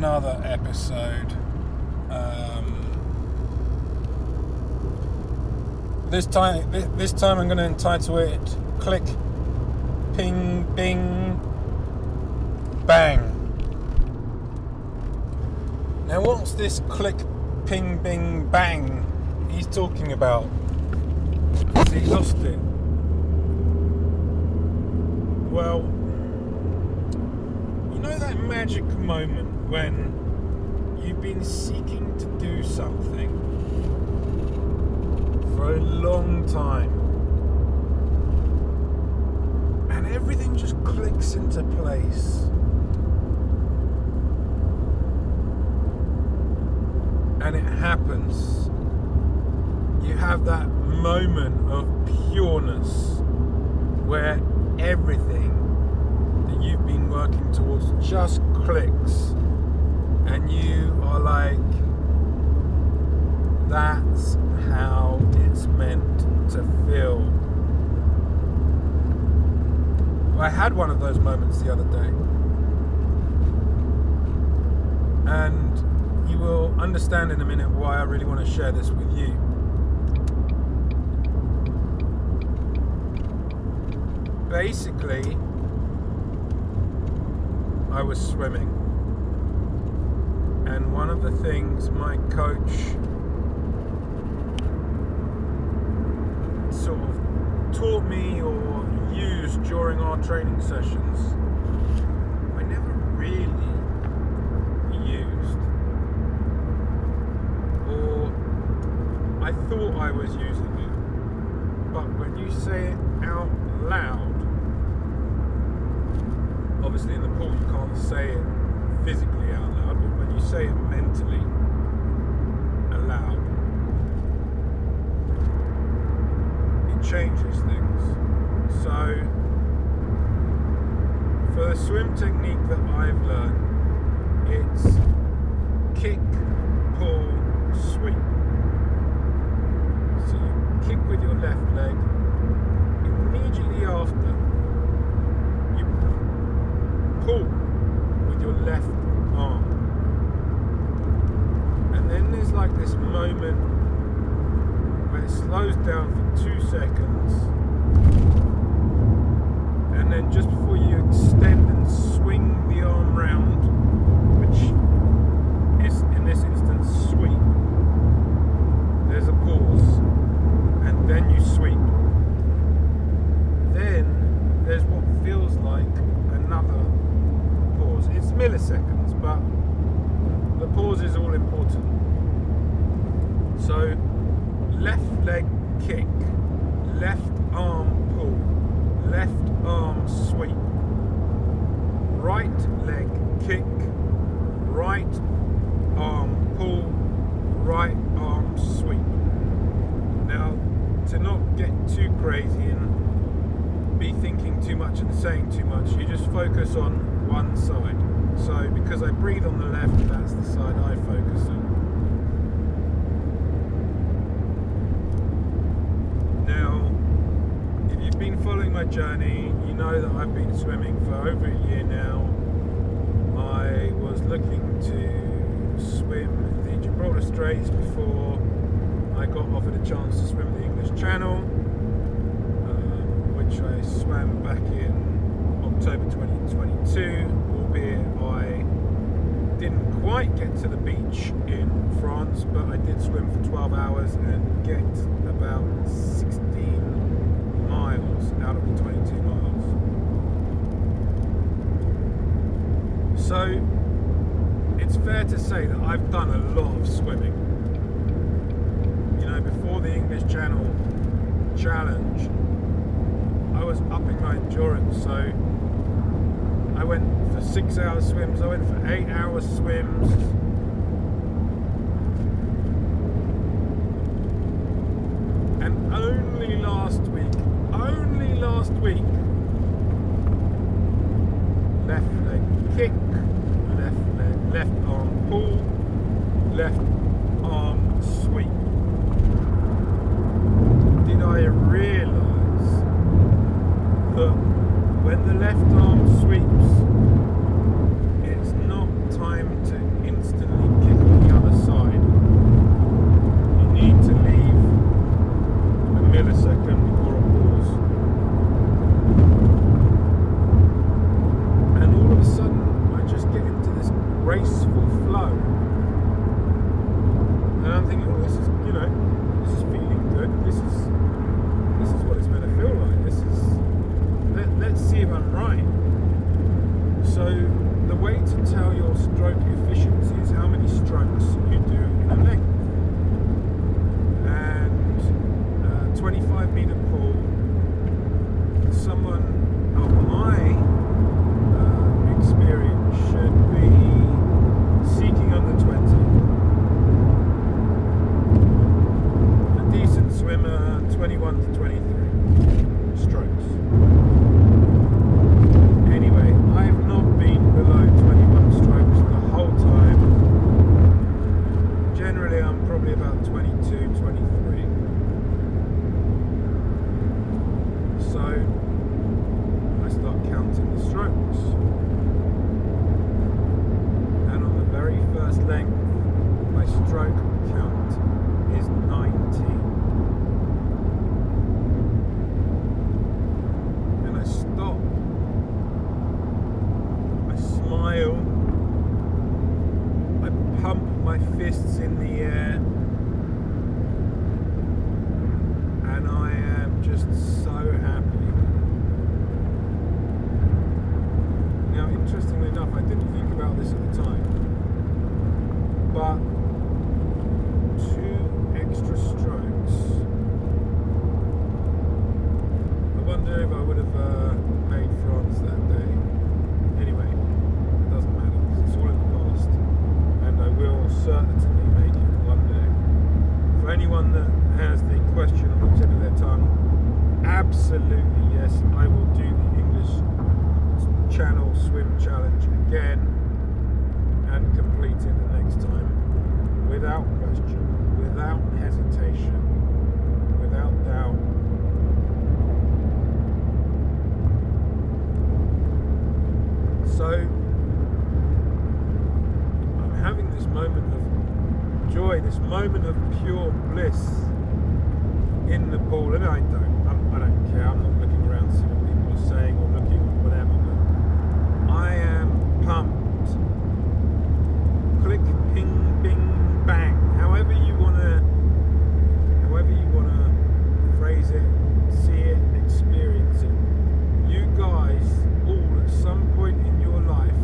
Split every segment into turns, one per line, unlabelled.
Another episode. Um, this time, this time I'm going to entitle it "Click, Ping, Bing, Bang." Now, what's this click, ping, bing, bang he's talking about? Has he lost it? Well, you know that magic moment when you've been seeking to do something for a long time and everything just clicks into place. and it happens, you have that moment of pureness where everything that you've been working towards just clicks, and you are like, that's how it's meant to feel. I had one of those moments the other day. And you will understand in a minute why I really want to share this with you. Basically, I was swimming, and one of the things my coach sort of taught me or used during our training sessions, I never really used. Or I thought I was using it, but when you say it out loud, obviously in the pool you can't say it physically out loud, but when you say it mentally aloud, it changes things. So, for the swim technique that I've learned, it's kick, pull, sweep. So you kick with your left leg. Immediately after, you pull with your left arm. And then there's like this moment where it slows down for two seconds. And then just before you extend and swing the arm round, which is in this instance sweep. There's a pause, and then you sweep. Then there's what feels like another pause. It's milliseconds, but the pause is all important. So, left leg kick, left arm pull, left arm sweep, right leg kick, right arm pull, right arm sweep. Now, to not get too crazy and be thinking too much and saying too much, you just focus on one side. So, because I breathe on the left, that's the side I focus on. Now, if you've following my journey, you know that I've been swimming for over a year now. I was looking to swim the Gibraltar Straits before I got offered a chance to swim the English Channel, um, which I swam back in October 2022, albeit I didn't quite get to the beach in France, but I did swim for 12 hours and get about 16 miles out of the 22 miles. So it's fair to say that I've done a lot of swimming. You know, before the English Channel challenge, I was upping my endurance, so I went for six hour swims, I went for eight hour swims. And only last week, only last week, left leg kick, left leg, left arm pull, left arm sweep. Did I realise that when the left arm sweeps, it's not time to instantly kick on the other side. You need to leave a millisecond or a pause. And all of a sudden, I just get into this graceful flow. And I'm thinking, oh, this is, you know, this is feeling good. This is, this is what it's meant to feel like. This is, let, let's see if I'm right. So, the to tell your stroke efficiency is how many strokes you do in a length. And uh, 25 meter pool, someone of my uh, experience should be seeking under 20. A decent swimmer, 21 to 23 strokes. Anyway, I've not been below 21 strokes the whole time. Generally, I'm probably about 22, 23. So, I start counting the strokes. And on the very first length, my stroke count is 19. And I stop. I smile. I pump my fists in the air. And I am just so happy. Now, interestingly enough, I didn't think about this at the time. But two extra strokes. I wonder if I would have uh, made France that day. Anyway, doesn't matter because it's all in the past, and I will certainly make it one day. Anyone that has the question on the tip of their tongue, absolutely yes, I will do the English Channel Swim Challenge again and complete it the next time without question, without hesitation, without doubt. So I'm having this moment of joy, this moment of pure bliss in the pool, and I don't, I'm, I don't care. I'm not looking around to see what people are saying or looking or whatever. But I am pumped. Click, ping, bing, bang. However you wanna, however you wanna phrase it, see it, experience it. You guys all at some point in your life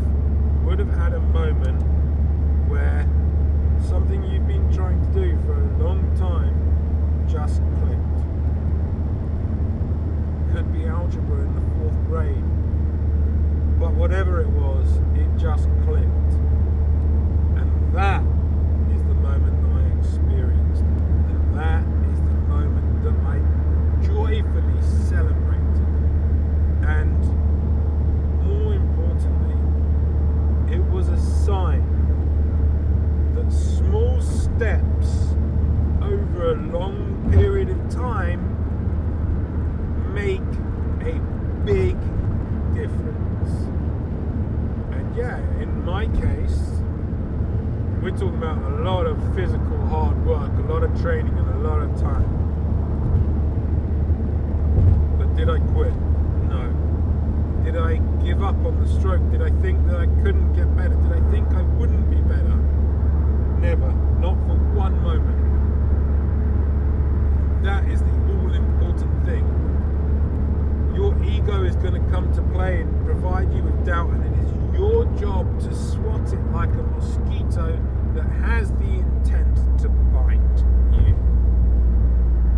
would have had a moment where something you've been trying to do for a long time just clicked. Could be algebra in the fourth grade. But whatever it was, it just clicked. And that is the moment that I experienced. And that is the moment that I joyfully celebrated. And more importantly, it was a sign that small steps over a long period of time make a big difference. And yeah, in my case, we're talking about a lot of physical hard work, a lot of training, and a lot of time. But did I quit? No. Did I give up on the stroke? Did I think that I couldn't get better? Did I think I wouldn't be better? Never. Not for one moment. That is the all important thing. Your ego is going to come to play and provide you with doubt, and it is your job to swat it like a mosquito that has the intent to bite you.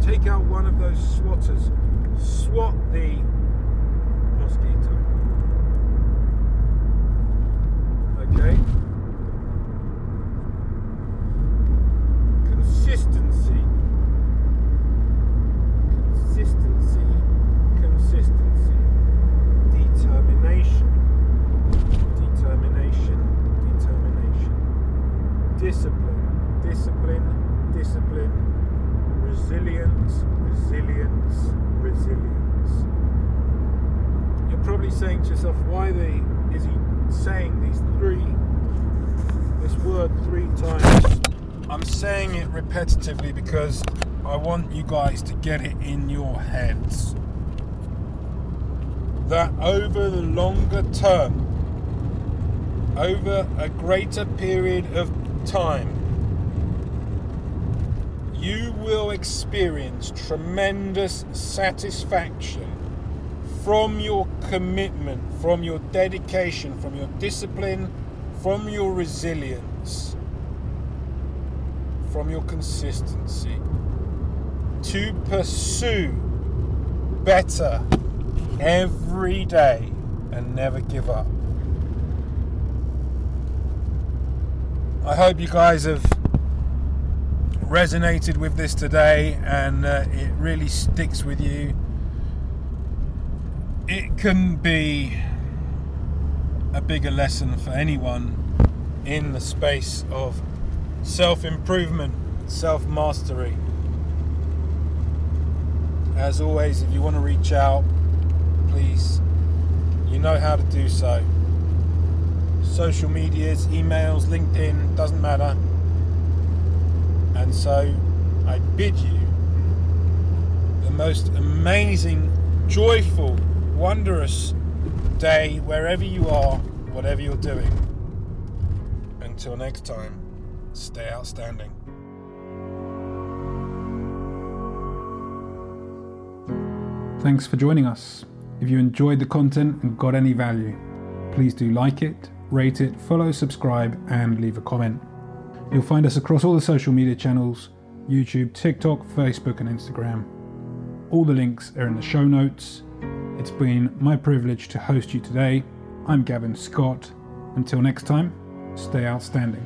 Take out one of those swatters, swat the mosquito. Probably saying to yourself, why the, is he saying these three, this word three times? I'm saying it repetitively because I want you guys to get it in your heads that over the longer term, over a greater period of time, you will experience tremendous satisfaction from your commitment, from your dedication, from your discipline, from your resilience, from your consistency to pursue better every day and never give up. I hope you guys have resonated with this today and uh, it really sticks with you. It couldn't be a bigger lesson for anyone in the space of self improvement, self mastery. As always, if you want to reach out, please, you know how to do so. Social medias, emails, LinkedIn, doesn't matter. And so I bid you the most amazing, joyful, wondrous day wherever you are, whatever you're doing. Until next time, stay outstanding.
Thanks for joining us. If you enjoyed the content and got any value, please do like it, rate it, follow, subscribe, and leave a comment. You'll find us across all the social media channels YouTube, TikTok, Facebook, and Instagram. All the links are in the show notes. It's been my privilege to host you today. I'm Gavin Scott. Until next time, stay outstanding.